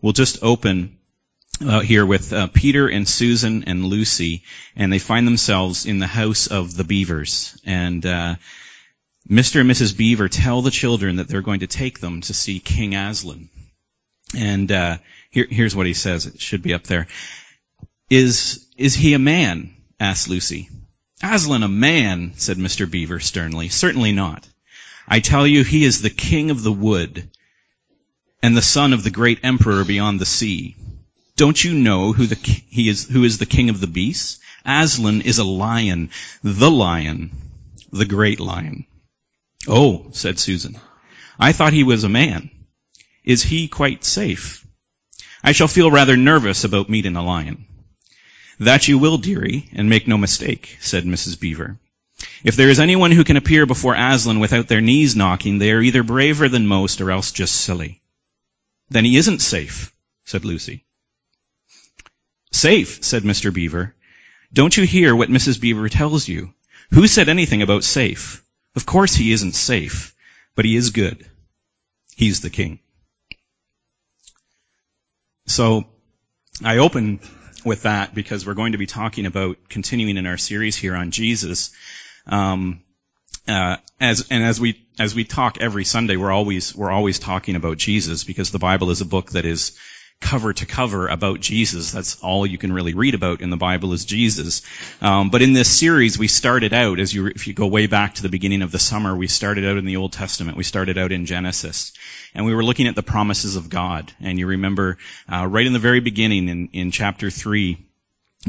we'll just open uh, here with uh, Peter and Susan and Lucy, and they find themselves in the house of the Beavers. And uh, Mr. and Mrs. Beaver tell the children that they're going to take them to see King Aslan. And uh, here, here's what he says. It should be up there. Is is he a man? asked Lucy. Aslan a man, said Mr. Beaver sternly. Certainly not. I tell you, he is the king of the wood and the son of the great emperor beyond the sea. Don't you know who the, he is, who is the king of the beasts? Aslan is a lion, the lion, the great lion. Oh, said Susan. I thought he was a man. Is he quite safe? I shall feel rather nervous about meeting a lion. That you will, dearie, and make no mistake, said Mrs. Beaver. If there is anyone who can appear before Aslan without their knees knocking, they are either braver than most or else just silly. Then he isn't safe, said Lucy. Safe, said Mr. Beaver. Don't you hear what Mrs. Beaver tells you? Who said anything about safe? Of course he isn't safe, but he is good. He's the king. So, I open with that because we're going to be talking about continuing in our series here on Jesus. Um, uh, as and as we as we talk every Sunday, we're always we're always talking about Jesus because the Bible is a book that is cover to cover about Jesus. That's all you can really read about in the Bible is Jesus. Um, but in this series, we started out, as you, if you go way back to the beginning of the summer, we started out in the Old Testament. We started out in Genesis. And we were looking at the promises of God. And you remember, uh, right in the very beginning in, in chapter 3,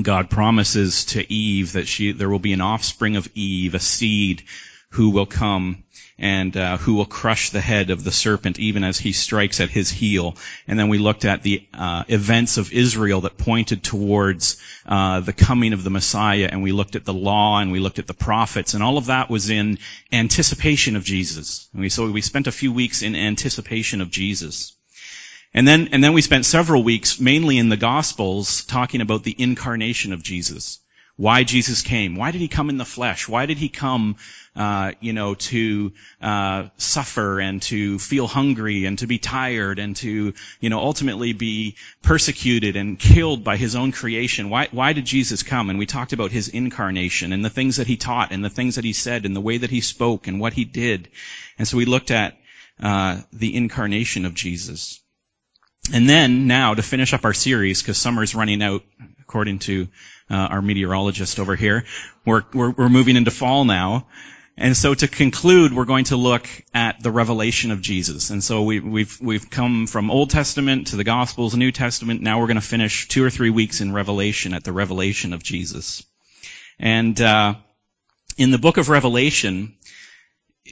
God promises to Eve that she, there will be an offspring of Eve, a seed who will come and uh, who will crush the head of the serpent even as he strikes at his heel. And then we looked at the uh, events of Israel that pointed towards uh, the coming of the Messiah, and we looked at the law, and we looked at the prophets, and all of that was in anticipation of Jesus. And we, so we spent a few weeks in anticipation of Jesus. And then, and then we spent several weeks mainly in the Gospels talking about the incarnation of Jesus why Jesus came. Why did he come in the flesh? Why did he come, uh, you know, to uh, suffer and to feel hungry and to be tired and to, you know, ultimately be persecuted and killed by his own creation? Why, why did Jesus come? And we talked about his incarnation and the things that he taught and the things that he said and the way that he spoke and what he did. And so we looked at uh, the incarnation of Jesus. And then now to finish up our series, because summer's running out according to uh, our meteorologist over here. We're, we're, we're moving into fall now. And so to conclude, we're going to look at the revelation of Jesus. And so we, we've, we've come from Old Testament to the Gospels, New Testament. Now we're going to finish two or three weeks in Revelation at the revelation of Jesus. And, uh, in the book of Revelation,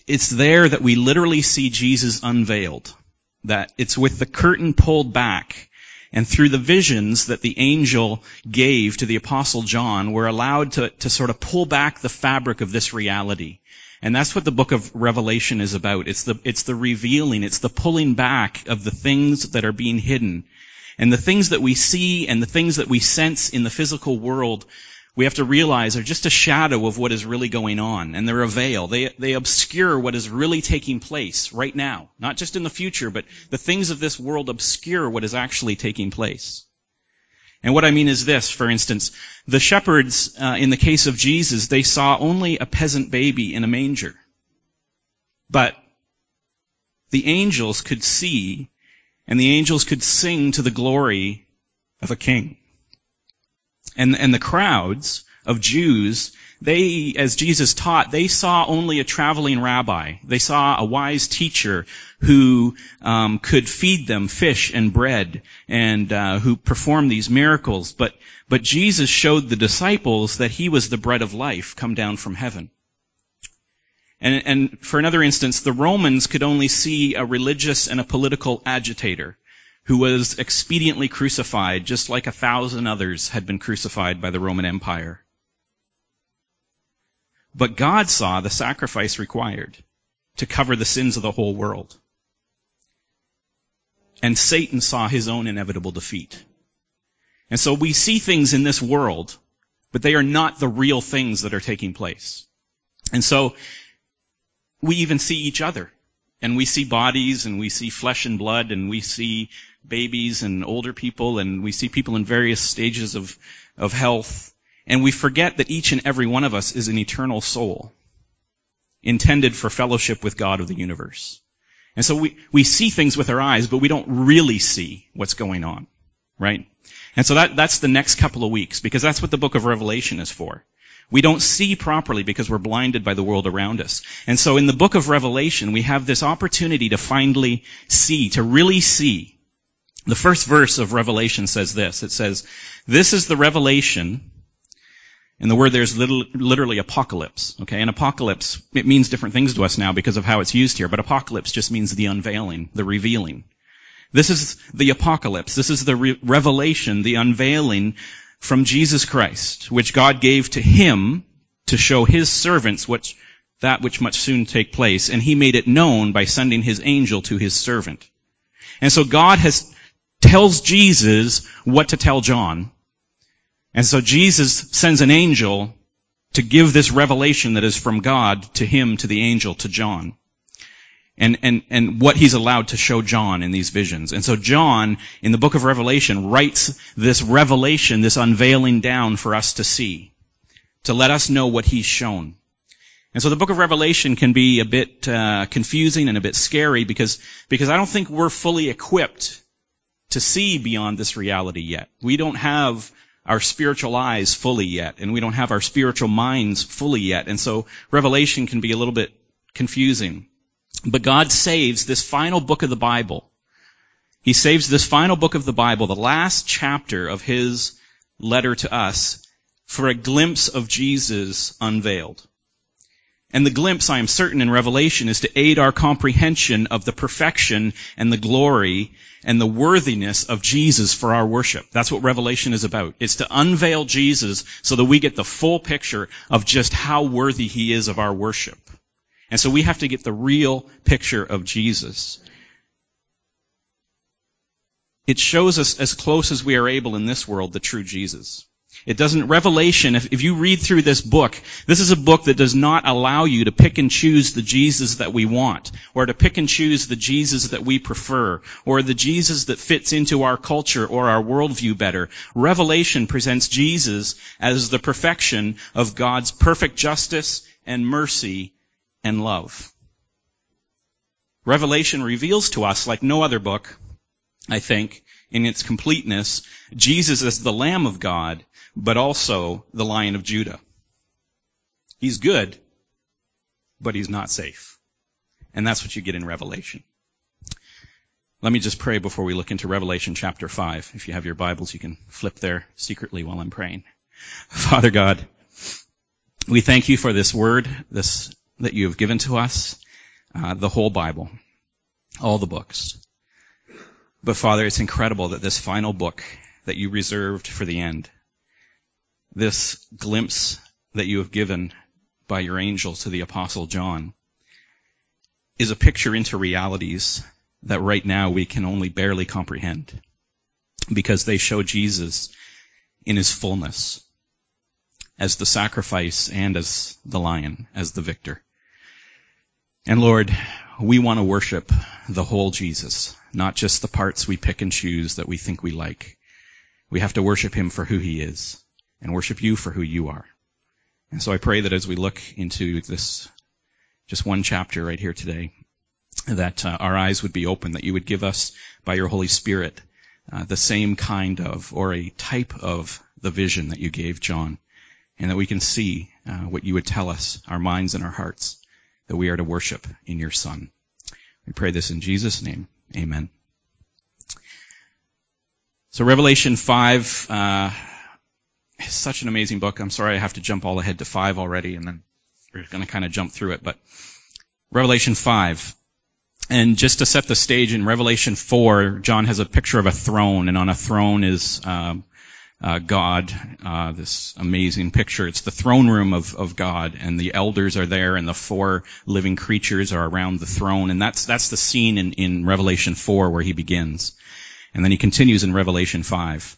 it's there that we literally see Jesus unveiled. That it's with the curtain pulled back and through the visions that the angel gave to the apostle John, we're allowed to, to sort of pull back the fabric of this reality. And that's what the book of Revelation is about. It's the, it's the revealing, it's the pulling back of the things that are being hidden. And the things that we see and the things that we sense in the physical world we have to realize are just a shadow of what is really going on, and they're a veil. They, they obscure what is really taking place right now. Not just in the future, but the things of this world obscure what is actually taking place. And what I mean is this, for instance, the shepherds, uh, in the case of Jesus, they saw only a peasant baby in a manger. But the angels could see, and the angels could sing to the glory of a king. And, and the crowds of Jews, they, as Jesus taught, they saw only a traveling rabbi. They saw a wise teacher who um, could feed them fish and bread, and uh, who performed these miracles. But but Jesus showed the disciples that he was the bread of life, come down from heaven. And, and for another instance, the Romans could only see a religious and a political agitator who was expediently crucified just like a thousand others had been crucified by the Roman Empire. But God saw the sacrifice required to cover the sins of the whole world. And Satan saw his own inevitable defeat. And so we see things in this world, but they are not the real things that are taking place. And so we even see each other. And we see bodies and we see flesh and blood and we see babies and older people and we see people in various stages of, of health. And we forget that each and every one of us is an eternal soul intended for fellowship with God of the universe. And so we, we see things with our eyes, but we don't really see what's going on. Right? And so that, that's the next couple of weeks, because that's what the book of Revelation is for. We don't see properly because we're blinded by the world around us. And so in the book of Revelation, we have this opportunity to finally see, to really see. The first verse of Revelation says this. It says, this is the revelation, and the word there is literally apocalypse. Okay, and apocalypse, it means different things to us now because of how it's used here, but apocalypse just means the unveiling, the revealing. This is the apocalypse. This is the re- revelation, the unveiling from Jesus Christ, which God gave to him to show his servants what, that which must soon take place, and he made it known by sending his angel to his servant. And so God has, tells Jesus what to tell John. And so Jesus sends an angel to give this revelation that is from God to him, to the angel, to John and, and, and what he's allowed to show John in these visions. And so John, in the book of Revelation, writes this revelation, this unveiling down for us to see, to let us know what he's shown. And so the book of Revelation can be a bit uh, confusing and a bit scary because, because I don't think we're fully equipped to see beyond this reality yet. We don't have our spiritual eyes fully yet, and we don't have our spiritual minds fully yet. And so Revelation can be a little bit confusing. But God saves this final book of the Bible. He saves this final book of the Bible, the last chapter of His letter to us, for a glimpse of Jesus unveiled. And the glimpse, I am certain, in Revelation is to aid our comprehension of the perfection and the glory and the worthiness of Jesus for our worship. That's what Revelation is about. It's to unveil Jesus so that we get the full picture of just how worthy He is of our worship. And so we have to get the real picture of Jesus. It shows us as close as we are able in this world the true Jesus. It doesn't, Revelation, if, if you read through this book, this is a book that does not allow you to pick and choose the Jesus that we want, or to pick and choose the Jesus that we prefer, or the Jesus that fits into our culture or our worldview better. Revelation presents Jesus as the perfection of God's perfect justice and mercy and love. Revelation reveals to us, like no other book, I think, in its completeness, Jesus as the Lamb of God, but also the Lion of Judah. He's good, but he's not safe. And that's what you get in Revelation. Let me just pray before we look into Revelation chapter 5. If you have your Bibles, you can flip there secretly while I'm praying. Father God, we thank you for this word, this that you have given to us, uh, the whole Bible, all the books. But Father, it's incredible that this final book that you reserved for the end, this glimpse that you have given by your angel to the apostle John, is a picture into realities that right now we can only barely comprehend because they show Jesus in his fullness as the sacrifice and as the lion, as the victor. And Lord, we want to worship the whole Jesus, not just the parts we pick and choose that we think we like. We have to worship Him for who He is and worship You for who You are. And so I pray that as we look into this just one chapter right here today, that uh, our eyes would be open, that You would give us by Your Holy Spirit uh, the same kind of or a type of the vision that You gave John, and that we can see uh, what You would tell us, our minds and our hearts that we are to worship in your Son. We pray this in Jesus' name. Amen. So Revelation 5 is such an amazing book. I'm sorry I have to jump all ahead to 5 already, and then we're going to kind of jump through it. But Revelation 5. And just to set the stage, in Revelation 4, John has a picture of a throne, and on a throne is um, uh, God, uh, this amazing picture. It's the throne room of, of God, and the elders are there, and the four living creatures are around the throne, and that's that's the scene in, in Revelation four where he begins, and then he continues in Revelation five.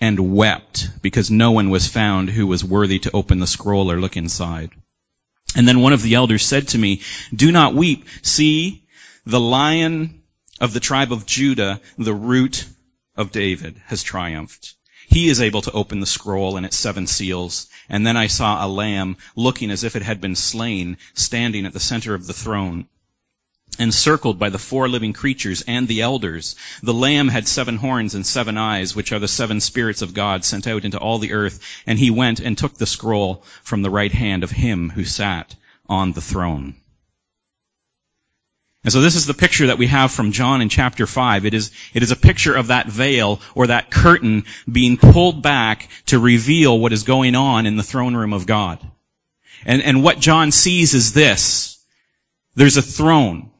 and wept because no one was found who was worthy to open the scroll or look inside. And then one of the elders said to me, do not weep. See, the lion of the tribe of Judah, the root of David, has triumphed. He is able to open the scroll and its seven seals. And then I saw a lamb looking as if it had been slain, standing at the center of the throne encircled by the four living creatures and the elders. The lamb had seven horns and seven eyes, which are the seven spirits of God sent out into all the earth. And he went and took the scroll from the right hand of him who sat on the throne. And so this is the picture that we have from John in chapter 5. It is, it is a picture of that veil or that curtain being pulled back to reveal what is going on in the throne room of God. And, and what John sees is this. There's a throne.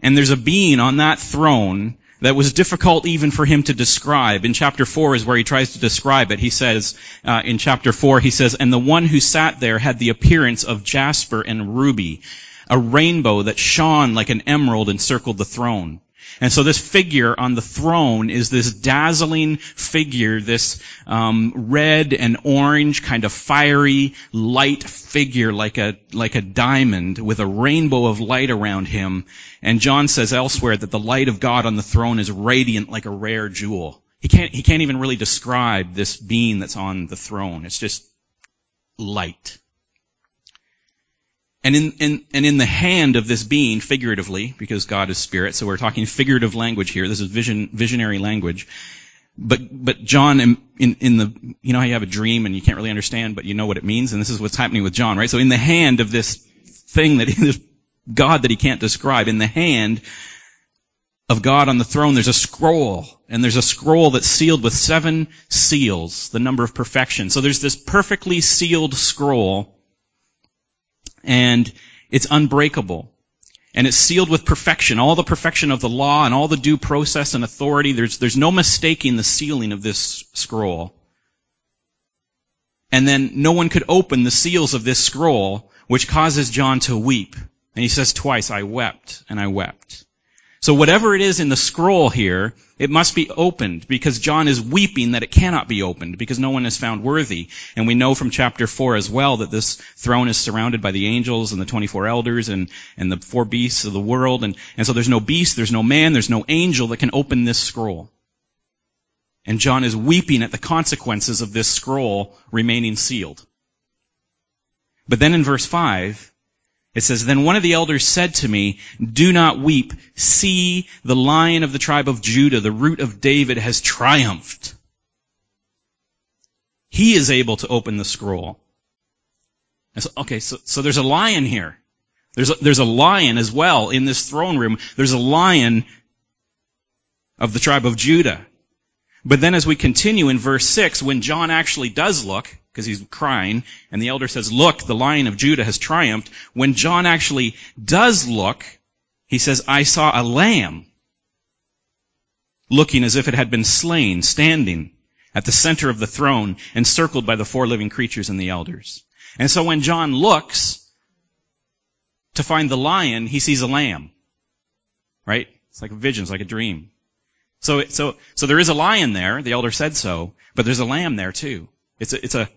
And there's a being on that throne that was difficult even for him to describe. In chapter 4 is where he tries to describe it. He says, uh, in chapter 4, he says, And the one who sat there had the appearance of jasper and ruby. A rainbow that shone like an emerald encircled the throne. And so this figure on the throne is this dazzling figure, this um, red and orange kind of fiery light figure, like a like a diamond with a rainbow of light around him. And John says elsewhere that the light of God on the throne is radiant like a rare jewel. He can't he can't even really describe this being that's on the throne. It's just light. And in, in, and in the hand of this being, figuratively, because God is spirit, so we're talking figurative language here. This is vision, visionary language. But, but John, in, in, the, you know how you have a dream and you can't really understand, but you know what it means, and this is what's happening with John, right? So in the hand of this thing that, this God that he can't describe, in the hand of God on the throne, there's a scroll, and there's a scroll that's sealed with seven seals, the number of perfection. So there's this perfectly sealed scroll, and it's unbreakable. And it's sealed with perfection, all the perfection of the law and all the due process and authority. There's, there's no mistaking the sealing of this scroll. And then no one could open the seals of this scroll, which causes John to weep. And he says twice, I wept and I wept. So whatever it is in the scroll here, it must be opened because John is weeping that it cannot be opened because no one is found worthy. And we know from chapter 4 as well that this throne is surrounded by the angels and the 24 elders and, and the four beasts of the world. And, and so there's no beast, there's no man, there's no angel that can open this scroll. And John is weeping at the consequences of this scroll remaining sealed. But then in verse 5, it says, Then one of the elders said to me, Do not weep. See, the lion of the tribe of Judah, the root of David, has triumphed. He is able to open the scroll. So, okay, so, so there's a lion here. There's a, there's a lion as well in this throne room. There's a lion of the tribe of Judah. But then as we continue in verse 6, when John actually does look, because he's crying, and the elder says, look, the lion of Judah has triumphed. When John actually does look, he says, I saw a lamb looking as if it had been slain, standing at the center of the throne, encircled by the four living creatures and the elders. And so when John looks to find the lion, he sees a lamb. Right? It's like a vision, it's like a dream. So, so, so there is a lion there, the elder said so, but there's a lamb there too. It's a, it's a,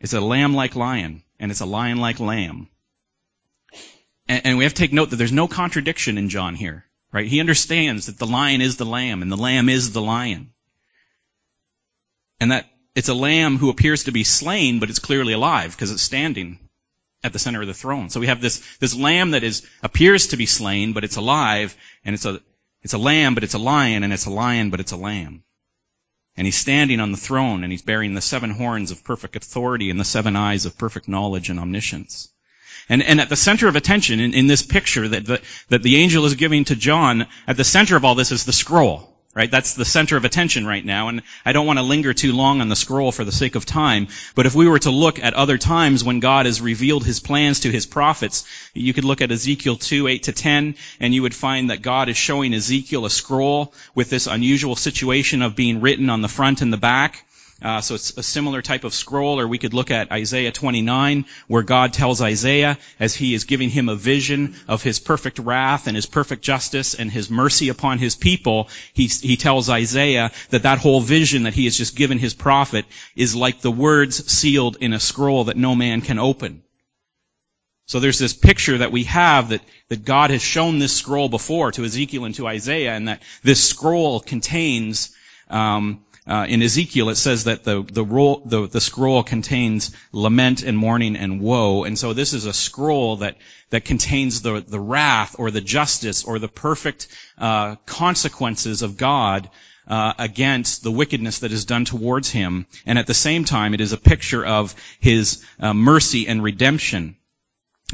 it's a lamb like lion, and it's a lion like lamb. And, and we have to take note that there's no contradiction in John here, right? He understands that the lion is the lamb, and the lamb is the lion. And that it's a lamb who appears to be slain, but it's clearly alive because it's standing at the center of the throne. So we have this, this lamb that is, appears to be slain, but it's alive, and it's a, it's a lamb, but it's a lion, and it's a lion, but it's a lamb. And he's standing on the throne and he's bearing the seven horns of perfect authority and the seven eyes of perfect knowledge and omniscience. And, and at the center of attention in, in this picture that the, that the angel is giving to John, at the center of all this is the scroll. Right? That's the center of attention right now, and I don't want to linger too long on the scroll for the sake of time, but if we were to look at other times when God has revealed his plans to his prophets, you could look at Ezekiel 2, 8 to 10, and you would find that God is showing Ezekiel a scroll with this unusual situation of being written on the front and the back. Uh, so it's a similar type of scroll, or we could look at Isaiah 29, where God tells Isaiah, as he is giving him a vision of his perfect wrath and his perfect justice and his mercy upon his people, he, he tells Isaiah that that whole vision that he has just given his prophet is like the words sealed in a scroll that no man can open. So there's this picture that we have that, that God has shown this scroll before to Ezekiel and to Isaiah, and that this scroll contains um, uh, in Ezekiel, it says that the the, roll, the the scroll contains lament and mourning and woe, and so this is a scroll that that contains the the wrath or the justice or the perfect uh, consequences of God uh, against the wickedness that is done towards him, and at the same time, it is a picture of his uh, mercy and redemption.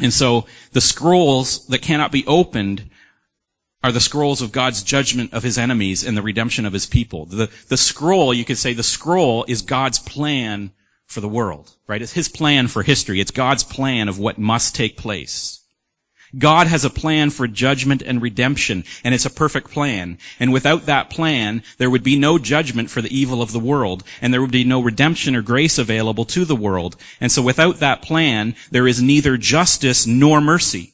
And so the scrolls that cannot be opened are the scrolls of God's judgment of his enemies and the redemption of his people. The, the scroll, you could say the scroll is God's plan for the world, right? It's his plan for history. It's God's plan of what must take place. God has a plan for judgment and redemption, and it's a perfect plan. And without that plan, there would be no judgment for the evil of the world, and there would be no redemption or grace available to the world. And so without that plan, there is neither justice nor mercy.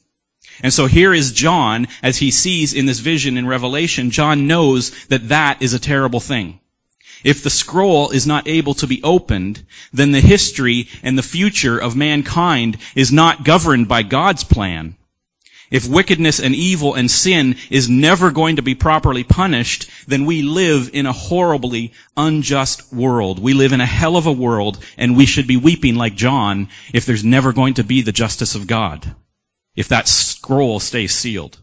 And so here is John, as he sees in this vision in Revelation, John knows that that is a terrible thing. If the scroll is not able to be opened, then the history and the future of mankind is not governed by God's plan. If wickedness and evil and sin is never going to be properly punished, then we live in a horribly unjust world. We live in a hell of a world, and we should be weeping like John if there's never going to be the justice of God if that scroll stays sealed.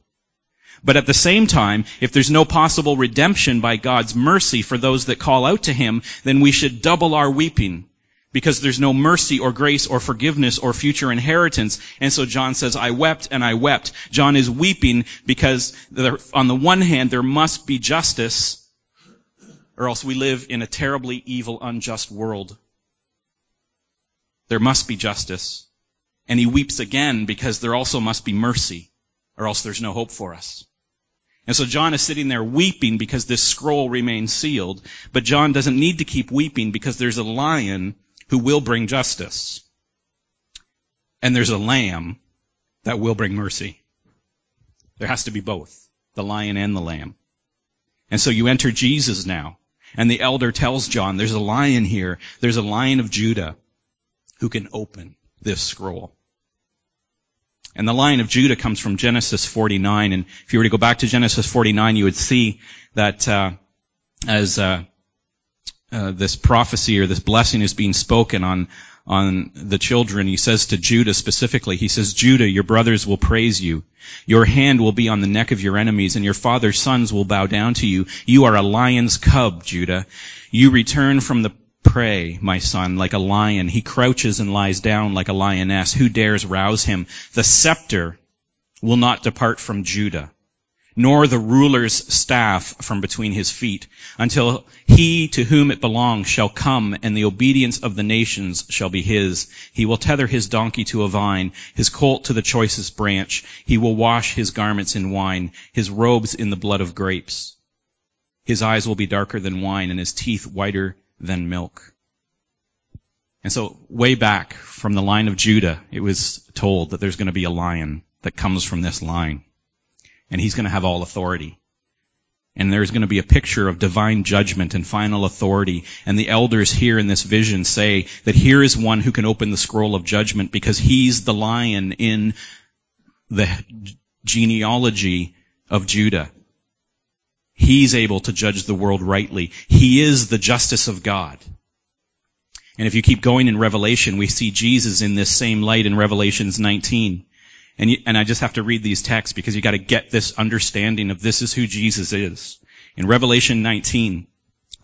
But at the same time, if there's no possible redemption by God's mercy for those that call out to Him, then we should double our weeping because there's no mercy or grace or forgiveness or future inheritance. And so John says, I wept and I wept. John is weeping because there, on the one hand, there must be justice or else we live in a terribly evil, unjust world. There must be justice. And he weeps again because there also must be mercy, or else there's no hope for us. And so John is sitting there weeping because this scroll remains sealed, but John doesn't need to keep weeping because there's a lion who will bring justice. And there's a lamb that will bring mercy. There has to be both, the lion and the lamb. And so you enter Jesus now, and the elder tells John, there's a lion here, there's a lion of Judah who can open this scroll. And the line of Judah comes from Genesis 49. And if you were to go back to Genesis 49, you would see that uh, as uh, uh, this prophecy or this blessing is being spoken on on the children, he says to Judah specifically, he says, Judah, your brothers will praise you. Your hand will be on the neck of your enemies, and your father's sons will bow down to you. You are a lion's cub, Judah. You return from the prey, my son, like a lion. He crouches and lies down like a lioness. Who dares rouse him? The scepter will not depart from Judah, nor the ruler's staff from between his feet, until he to whom it belongs shall come, and the obedience of the nations shall be his. He will tether his donkey to a vine, his colt to the choicest branch. He will wash his garments in wine, his robes in the blood of grapes. His eyes will be darker than wine, and his teeth whiter than milk. And so way back from the line of Judah, it was told that there's going to be a lion that comes from this line. And he's going to have all authority. And there's going to be a picture of divine judgment and final authority. And the elders here in this vision say that here is one who can open the scroll of judgment because he's the lion in the genealogy of Judah. He's able to judge the world rightly. He is the justice of God. And if you keep going in Revelation, we see Jesus in this same light in Revelations 19. And, you, and I just have to read these texts because you got to get this understanding of this is who Jesus is. In Revelation 19,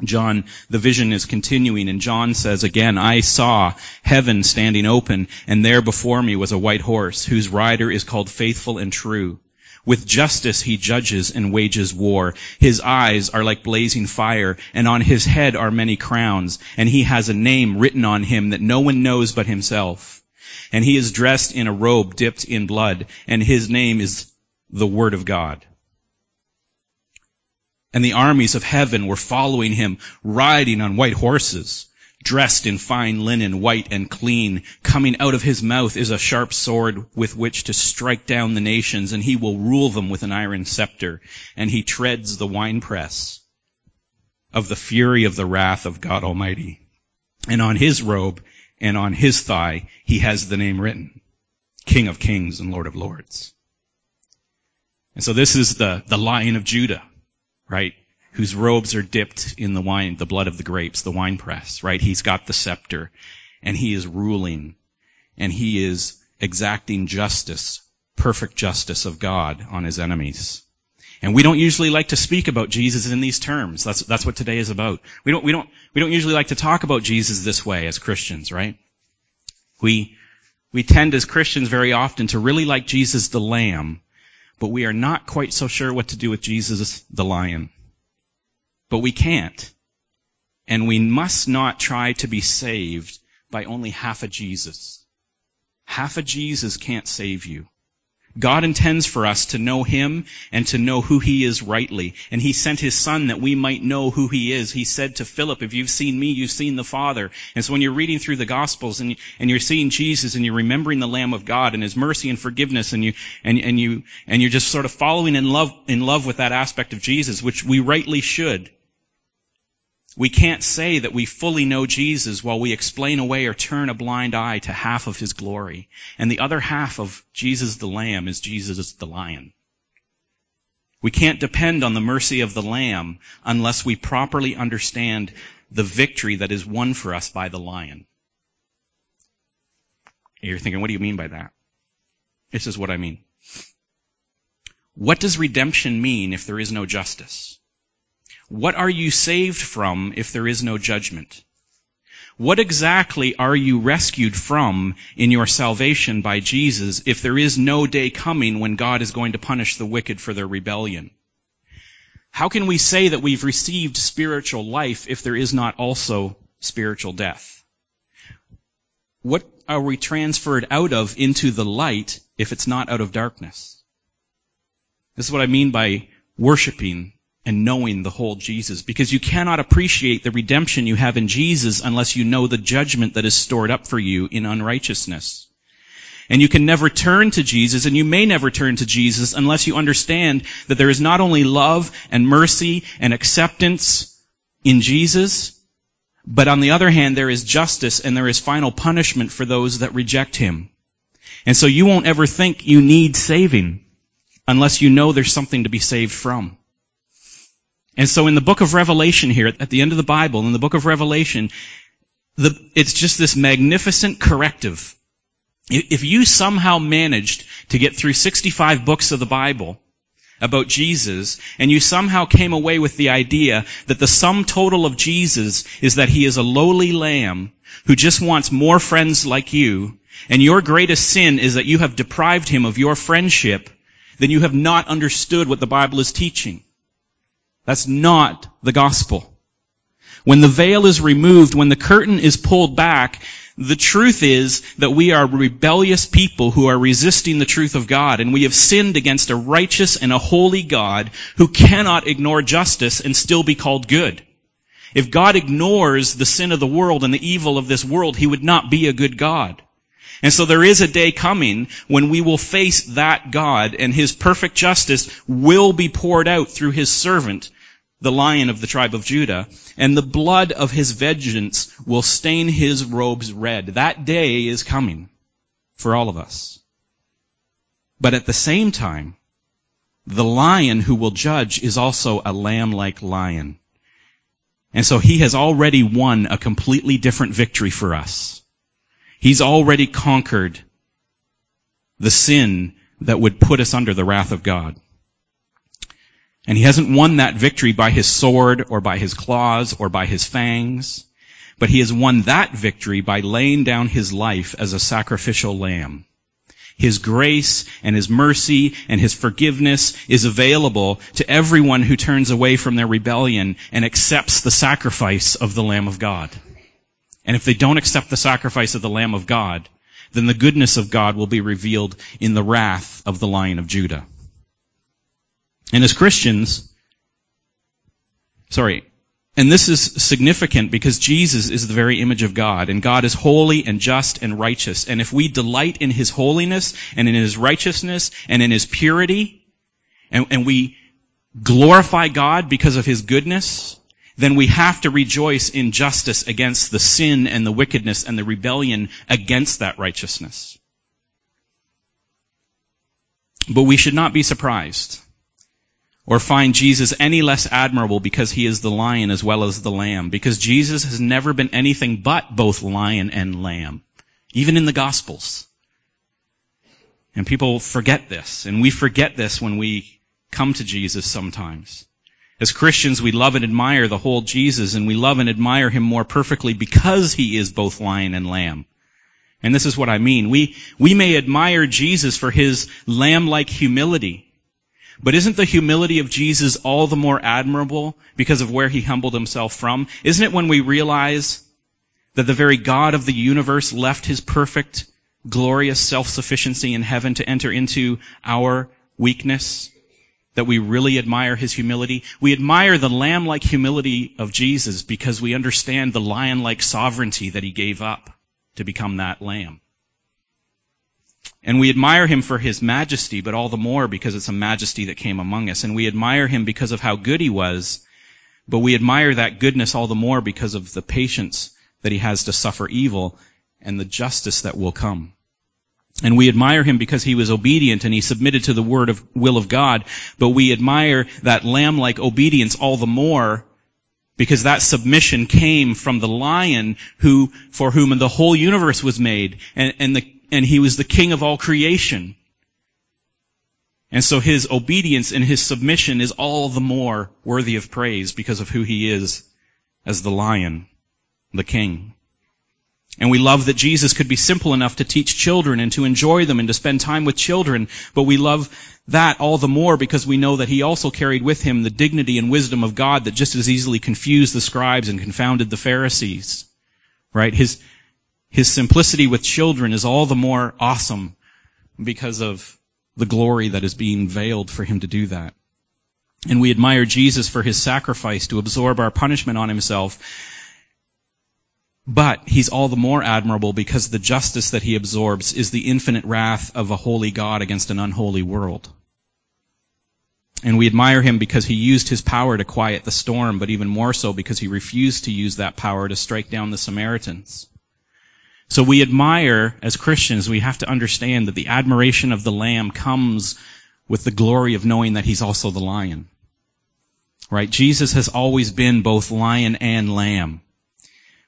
John, the vision is continuing and John says again, I saw heaven standing open and there before me was a white horse whose rider is called faithful and true With justice he judges and wages war. His eyes are like blazing fire, and on his head are many crowns, and he has a name written on him that no one knows but himself. And he is dressed in a robe dipped in blood, and his name is the Word of God. And the armies of heaven were following him, riding on white horses dressed in fine linen, white and clean. Coming out of his mouth is a sharp sword with which to strike down the nations, and he will rule them with an iron scepter. And he treads the winepress of the fury of the wrath of God Almighty. And on his robe and on his thigh, he has the name written, King of Kings and Lord of Lords. And so this is the, the Lion of Judah, right? Whose robes are dipped in the wine, the blood of the grapes, the winepress, right? He's got the scepter and he is ruling and he is exacting justice, perfect justice of God on his enemies. And we don't usually like to speak about Jesus in these terms. That's, that's what today is about. We don't, we don't, we don't usually like to talk about Jesus this way as Christians, right? We, we tend as Christians very often to really like Jesus the Lamb, but we are not quite so sure what to do with Jesus the Lion. But we can't. And we must not try to be saved by only half a Jesus. Half a Jesus can't save you. God intends for us to know Him and to know who He is rightly. And He sent His Son that we might know who He is. He said to Philip, if you've seen me, you've seen the Father. And so when you're reading through the Gospels and, and you're seeing Jesus and you're remembering the Lamb of God and His mercy and forgiveness and you, and, and you, and you're just sort of following in love, in love with that aspect of Jesus, which we rightly should, we can't say that we fully know Jesus while we explain away or turn a blind eye to half of his glory. And the other half of Jesus the Lamb is Jesus the Lion. We can't depend on the mercy of the Lamb unless we properly understand the victory that is won for us by the Lion. You're thinking, what do you mean by that? This is what I mean. What does redemption mean if there is no justice? What are you saved from if there is no judgment? What exactly are you rescued from in your salvation by Jesus if there is no day coming when God is going to punish the wicked for their rebellion? How can we say that we've received spiritual life if there is not also spiritual death? What are we transferred out of into the light if it's not out of darkness? This is what I mean by worshiping and knowing the whole Jesus because you cannot appreciate the redemption you have in Jesus unless you know the judgment that is stored up for you in unrighteousness. And you can never turn to Jesus and you may never turn to Jesus unless you understand that there is not only love and mercy and acceptance in Jesus, but on the other hand there is justice and there is final punishment for those that reject Him. And so you won't ever think you need saving unless you know there's something to be saved from. And so in the book of Revelation here, at the end of the Bible, in the book of Revelation, the, it's just this magnificent corrective. If you somehow managed to get through 65 books of the Bible about Jesus, and you somehow came away with the idea that the sum total of Jesus is that he is a lowly lamb who just wants more friends like you, and your greatest sin is that you have deprived him of your friendship, then you have not understood what the Bible is teaching. That's not the gospel. When the veil is removed, when the curtain is pulled back, the truth is that we are rebellious people who are resisting the truth of God, and we have sinned against a righteous and a holy God who cannot ignore justice and still be called good. If God ignores the sin of the world and the evil of this world, He would not be a good God. And so there is a day coming when we will face that God and His perfect justice will be poured out through His servant, the lion of the tribe of Judah, and the blood of His vengeance will stain His robes red. That day is coming for all of us. But at the same time, the lion who will judge is also a lamb-like lion. And so he has already won a completely different victory for us. He's already conquered the sin that would put us under the wrath of God. And he hasn't won that victory by his sword or by his claws or by his fangs, but he has won that victory by laying down his life as a sacrificial lamb. His grace and His mercy and His forgiveness is available to everyone who turns away from their rebellion and accepts the sacrifice of the Lamb of God. And if they don't accept the sacrifice of the Lamb of God, then the goodness of God will be revealed in the wrath of the Lion of Judah. And as Christians, sorry, and this is significant because Jesus is the very image of God, and God is holy and just and righteous. And if we delight in His holiness and in His righteousness and in His purity, and, and we glorify God because of His goodness, then we have to rejoice in justice against the sin and the wickedness and the rebellion against that righteousness. But we should not be surprised or find Jesus any less admirable because he is the lion as well as the lamb, because Jesus has never been anything but both lion and lamb, even in the Gospels. And people forget this, and we forget this when we come to Jesus sometimes. As Christians, we love and admire the whole Jesus, and we love and admire him more perfectly because he is both lion and lamb. And this is what I mean. We, we may admire Jesus for his lamb-like humility, but isn't the humility of Jesus all the more admirable because of where he humbled himself from? Isn't it when we realize that the very God of the universe left his perfect, glorious self-sufficiency in heaven to enter into our weakness? That we really admire his humility. We admire the lamb-like humility of Jesus because we understand the lion-like sovereignty that he gave up to become that lamb. And we admire him for his majesty, but all the more because it's a majesty that came among us. And we admire him because of how good he was, but we admire that goodness all the more because of the patience that he has to suffer evil and the justice that will come. And we admire him because he was obedient and he submitted to the word of will of God, but we admire that lamb-like obedience all the more because that submission came from the lion who, for whom the whole universe was made, and, and, the, and he was the king of all creation. And so his obedience and his submission is all the more worthy of praise because of who he is as the lion, the king. And we love that Jesus could be simple enough to teach children and to enjoy them and to spend time with children, but we love that all the more because we know that he also carried with him the dignity and wisdom of God that just as easily confused the scribes and confounded the Pharisees. Right? His, his simplicity with children is all the more awesome because of the glory that is being veiled for him to do that. And we admire Jesus for his sacrifice to absorb our punishment on himself but he's all the more admirable because the justice that he absorbs is the infinite wrath of a holy God against an unholy world. And we admire him because he used his power to quiet the storm, but even more so because he refused to use that power to strike down the Samaritans. So we admire, as Christians, we have to understand that the admiration of the Lamb comes with the glory of knowing that he's also the lion. Right? Jesus has always been both lion and lamb.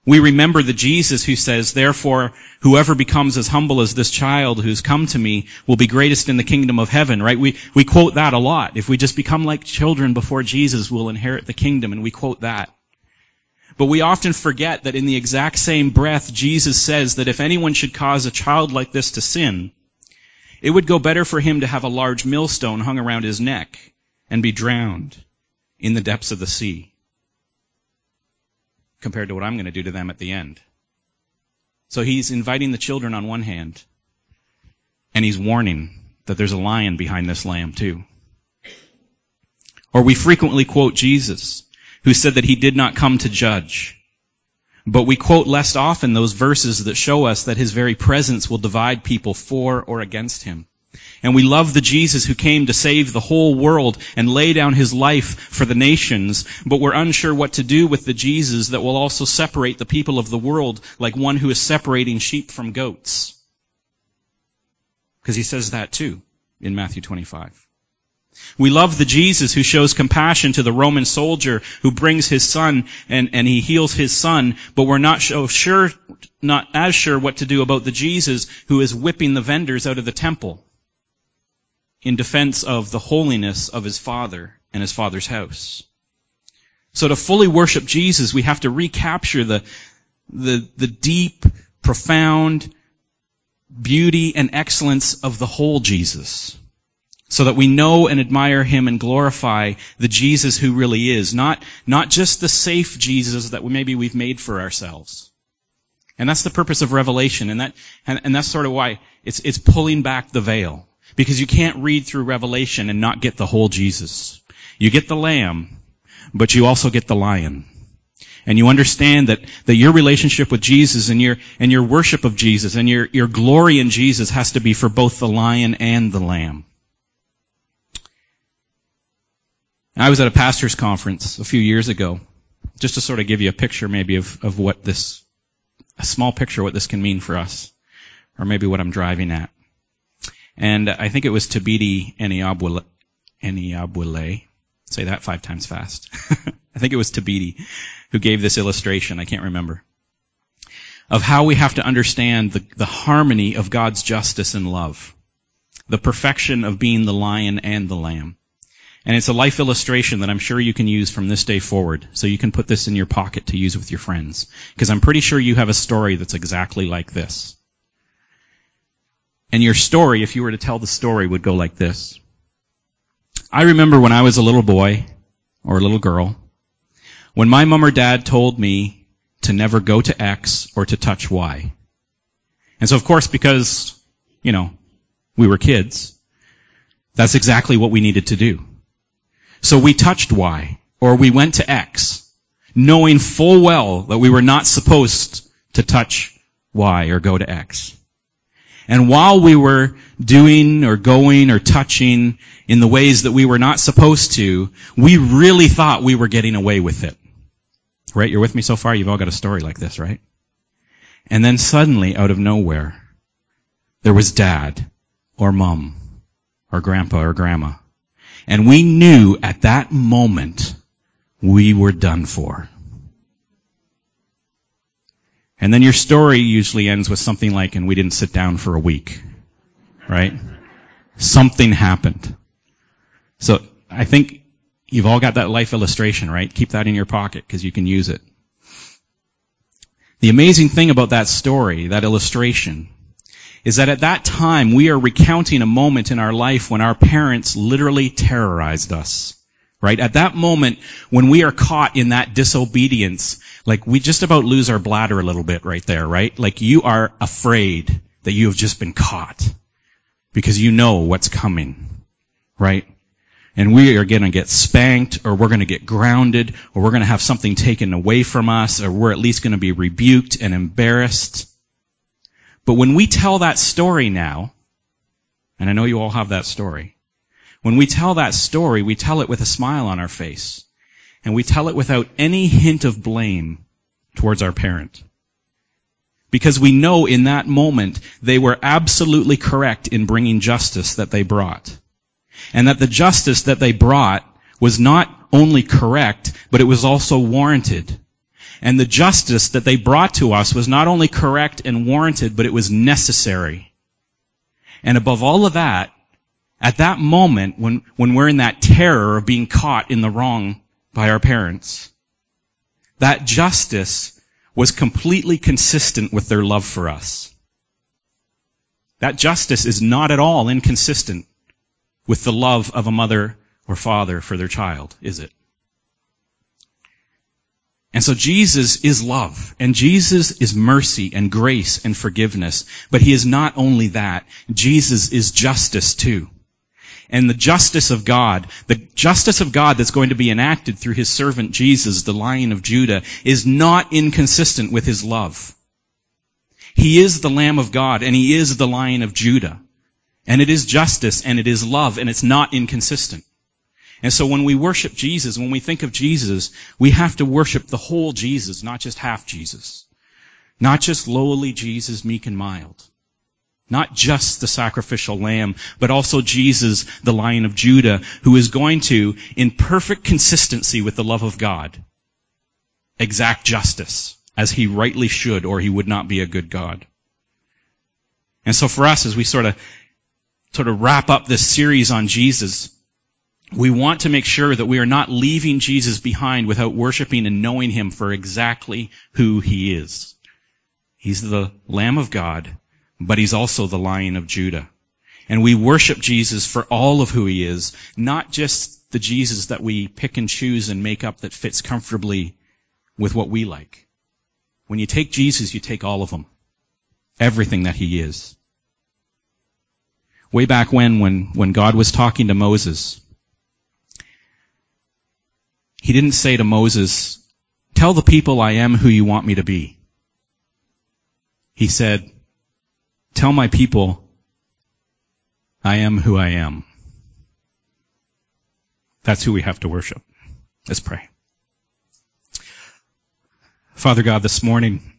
We remember the Jesus who says, therefore, whoever becomes as humble as this child who's come to me will be greatest in the kingdom of heaven, right? We, we quote that a lot. If we just become like children before Jesus, we'll inherit the kingdom, and we quote that. But we often forget that in the exact same breath, Jesus says that if anyone should cause a child like this to sin, it would go better for him to have a large millstone hung around his neck and be drowned in the depths of the sea compared to what I'm going to do to them at the end. So he's inviting the children on one hand, and he's warning that there's a lion behind this lamb too. Or we frequently quote Jesus, who said that he did not come to judge. But we quote less often those verses that show us that his very presence will divide people for or against him. And we love the Jesus who came to save the whole world and lay down his life for the nations, but we're unsure what to do with the Jesus that will also separate the people of the world like one who is separating sheep from goats. Because he says that too in Matthew 25. We love the Jesus who shows compassion to the Roman soldier who brings his son and, and he heals his son, but we're not so sure, not as sure what to do about the Jesus who is whipping the vendors out of the temple in defense of the holiness of his Father and his Father's house. So to fully worship Jesus, we have to recapture the, the, the deep, profound, beauty and excellence of the whole Jesus. So that we know and admire him and glorify the Jesus who really is. Not, not just the safe Jesus that maybe we've made for ourselves. And that's the purpose of Revelation, and that, and, and that's sort of why it's, it's pulling back the veil. Because you can't read through Revelation and not get the whole Jesus. You get the lamb, but you also get the lion. And you understand that, that your relationship with Jesus and your, and your worship of Jesus and your, your glory in Jesus has to be for both the lion and the lamb. I was at a pastor's conference a few years ago, just to sort of give you a picture maybe of, of what this, a small picture what this can mean for us, or maybe what I'm driving at. And I think it was Thabiti Anyabwile, say that five times fast. I think it was Thabiti who gave this illustration, I can't remember, of how we have to understand the, the harmony of God's justice and love. The perfection of being the lion and the lamb. And it's a life illustration that I'm sure you can use from this day forward. So you can put this in your pocket to use with your friends. Because I'm pretty sure you have a story that's exactly like this. And your story, if you were to tell the story, would go like this. I remember when I was a little boy, or a little girl, when my mom or dad told me to never go to X or to touch Y. And so of course, because, you know, we were kids, that's exactly what we needed to do. So we touched Y, or we went to X, knowing full well that we were not supposed to touch Y or go to X. And while we were doing or going or touching in the ways that we were not supposed to, we really thought we were getting away with it. Right? You're with me so far? You've all got a story like this, right? And then suddenly, out of nowhere, there was dad, or mom, or grandpa, or grandma, and we knew at that moment we were done for. And then your story usually ends with something like, and we didn't sit down for a week. Right? Something happened. So I think you've all got that life illustration, right? Keep that in your pocket because you can use it. The amazing thing about that story, that illustration, is that at that time we are recounting a moment in our life when our parents literally terrorized us. Right? At that moment, when we are caught in that disobedience, like we just about lose our bladder a little bit right there, right? Like you are afraid that you have just been caught because you know what's coming, right? And we are to get spanked or we're to get grounded or we're to have something taken away from us or we're at least to be rebuked and embarrassed. But when we tell that story now, and I know you all have that story, when we tell that story, we tell it with a smile on our face. And we tell it without any hint of blame towards our parent. Because we know in that moment they were absolutely correct in bringing justice that they brought. And that the justice that they brought was not only correct, but it was also warranted. And the justice that they brought to us was not only correct and warranted, but it was necessary. And above all of that, at that moment when, when we're in that terror of being caught in the wrong by our parents, that justice was completely consistent with their love for us. That justice is not at all inconsistent with the love of a mother or father for their child, is it? And so Jesus is love, and Jesus is mercy and grace and forgiveness. But He is not only that, Jesus is justice too. And the justice of God, the justice of God that's going to be enacted through His servant Jesus, the Lion of Judah, is not inconsistent with His love. He is the Lamb of God, and He is the Lion of Judah. And it is justice, and it is love, and it's not inconsistent. And so when we worship Jesus, when we think of Jesus, we have to worship the whole Jesus, not just half Jesus. Not just lowly Jesus, meek and mild. Not just the sacrificial lamb, but also Jesus, the lion of Judah, who is going to, in perfect consistency with the love of God, exact justice, as he rightly should, or he would not be a good God. And so for us, as we sort of, sort of wrap up this series on Jesus, we want to make sure that we are not leaving Jesus behind without worshiping and knowing Him for exactly who He is. He's the Lamb of God but he's also the lion of Judah. And we worship Jesus for all of who he is, not just the Jesus that we pick and choose and make up that fits comfortably with what we like. When you take Jesus, you take all of him. Everything that he is. Way back when, when, when God was talking to Moses, he didn't say to Moses, tell the people I am who you want me to be. He said, tell my people I am who I am. That's who we have to worship. Let's pray. Father God, this morning,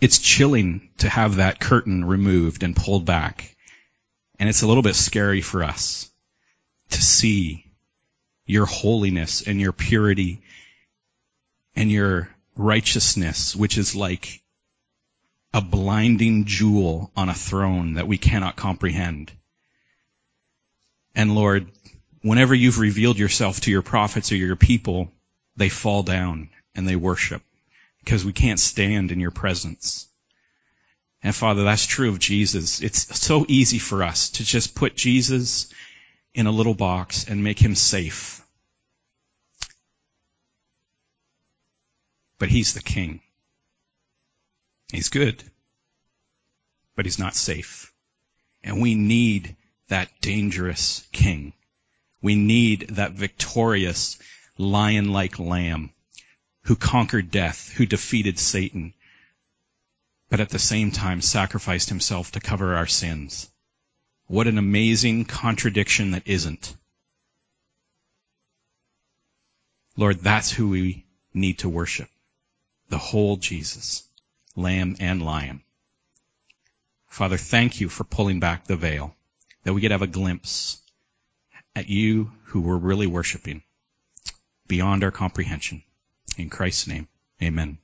it's chilling to have that curtain removed and pulled back. And it's a little bit scary for us to see your holiness and your purity and your righteousness, which is like a blinding jewel on a throne that we cannot comprehend. And Lord, whenever you've revealed yourself to your prophets or your people, they fall down and they worship because we can't stand in your presence. And Father, that's true of Jesus. It's so easy for us to just put Jesus in a little box and make him safe. But he's the king. He's good, but he's not safe. And we need that dangerous king. We need that victorious lion-like lamb who conquered death, who defeated Satan, but at the same time sacrificed himself to cover our sins. What an amazing contradiction that isn't. Lord, that's who we need to worship. The whole Jesus lamb and lion. Father, thank you for pulling back the veil, that we could have a glimpse at you who we're really worshiping beyond our comprehension. In Christ's name, amen.